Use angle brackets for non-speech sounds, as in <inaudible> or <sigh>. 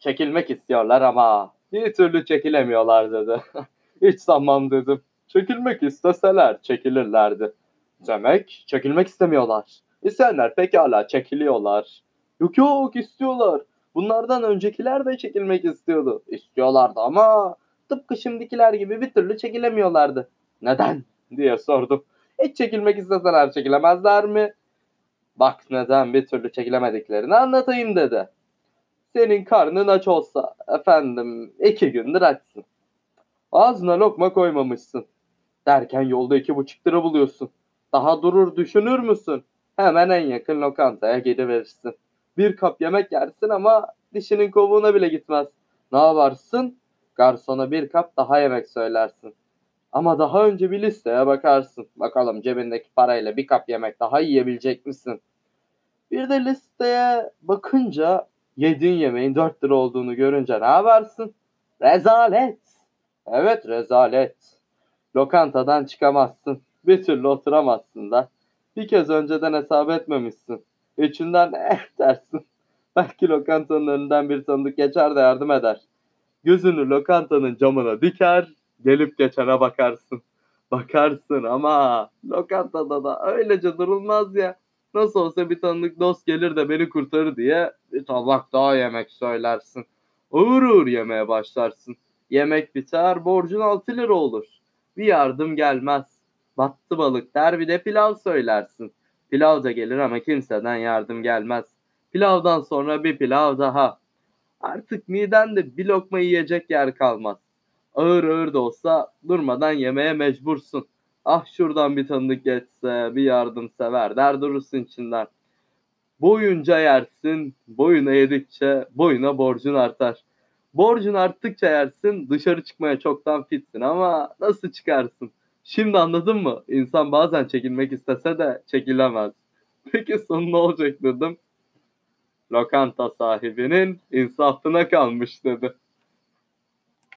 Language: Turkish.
Çekilmek istiyorlar ama bir türlü çekilemiyorlar dedi. <laughs> Hiç sanmam dedim. Çekilmek isteseler çekilirlerdi. Demek çekilmek istemiyorlar. İsteyenler pekala çekiliyorlar. Yok yok istiyorlar. Bunlardan öncekiler de çekilmek istiyordu. İstiyorlardı ama tıpkı şimdikiler gibi bir türlü çekilemiyorlardı. Neden diye sordum. Hiç çekilmek isteseler çekilemezler mi? Bak neden bir türlü çekilemediklerini anlatayım dedi. Senin karnın aç olsa efendim iki gündür açsın. Ağzına lokma koymamışsın. Derken yolda iki buçuk lira buluyorsun. Daha durur düşünür müsün? Hemen en yakın lokantaya gidiverirsin. Bir kap yemek yersin ama dişinin kovuğuna bile gitmez. Ne yaparsın? Garsona bir kap daha yemek söylersin. Ama daha önce bir listeye bakarsın. Bakalım cebindeki parayla bir kap yemek daha yiyebilecek misin? Bir de listeye bakınca yediğin yemeğin 4 lira olduğunu görünce ne yaparsın? Rezalet. Evet rezalet. Lokantadan çıkamazsın. Bir türlü oturamazsın da. Bir kez önceden hesap etmemişsin. Üçünden eh dersin. Belki lokantanın önünden bir tanıdık geçer de yardım eder. Gözünü lokantanın camına diker, gelip geçene bakarsın. Bakarsın ama lokantada da öylece durulmaz ya. Nasıl olsa bir tanıdık dost gelir de beni kurtarır diye bir tabak daha yemek söylersin. Uğur uğur yemeye başlarsın. Yemek biter, borcun 6 lira olur. Bir yardım gelmez. Battı balık der bir de pilav söylersin. Pilav da gelir ama kimseden yardım gelmez. Pilavdan sonra bir pilav daha. Artık midende bir lokma yiyecek yer kalmaz. Ağır ağır da olsa durmadan yemeye mecbursun. Ah şuradan bir tanıdık geçse, bir yardım sever der durursun içinden. Boyunca yersin, boyuna yedikçe boyuna borcun artar. Borcun arttıkça yersin, dışarı çıkmaya çoktan fitsin ama nasıl çıkarsın? Şimdi anladın mı? İnsan bazen çekilmek istese de çekilemez. Peki sonu ne olacak dedim. Lokanta sahibinin insafına kalmış dedi.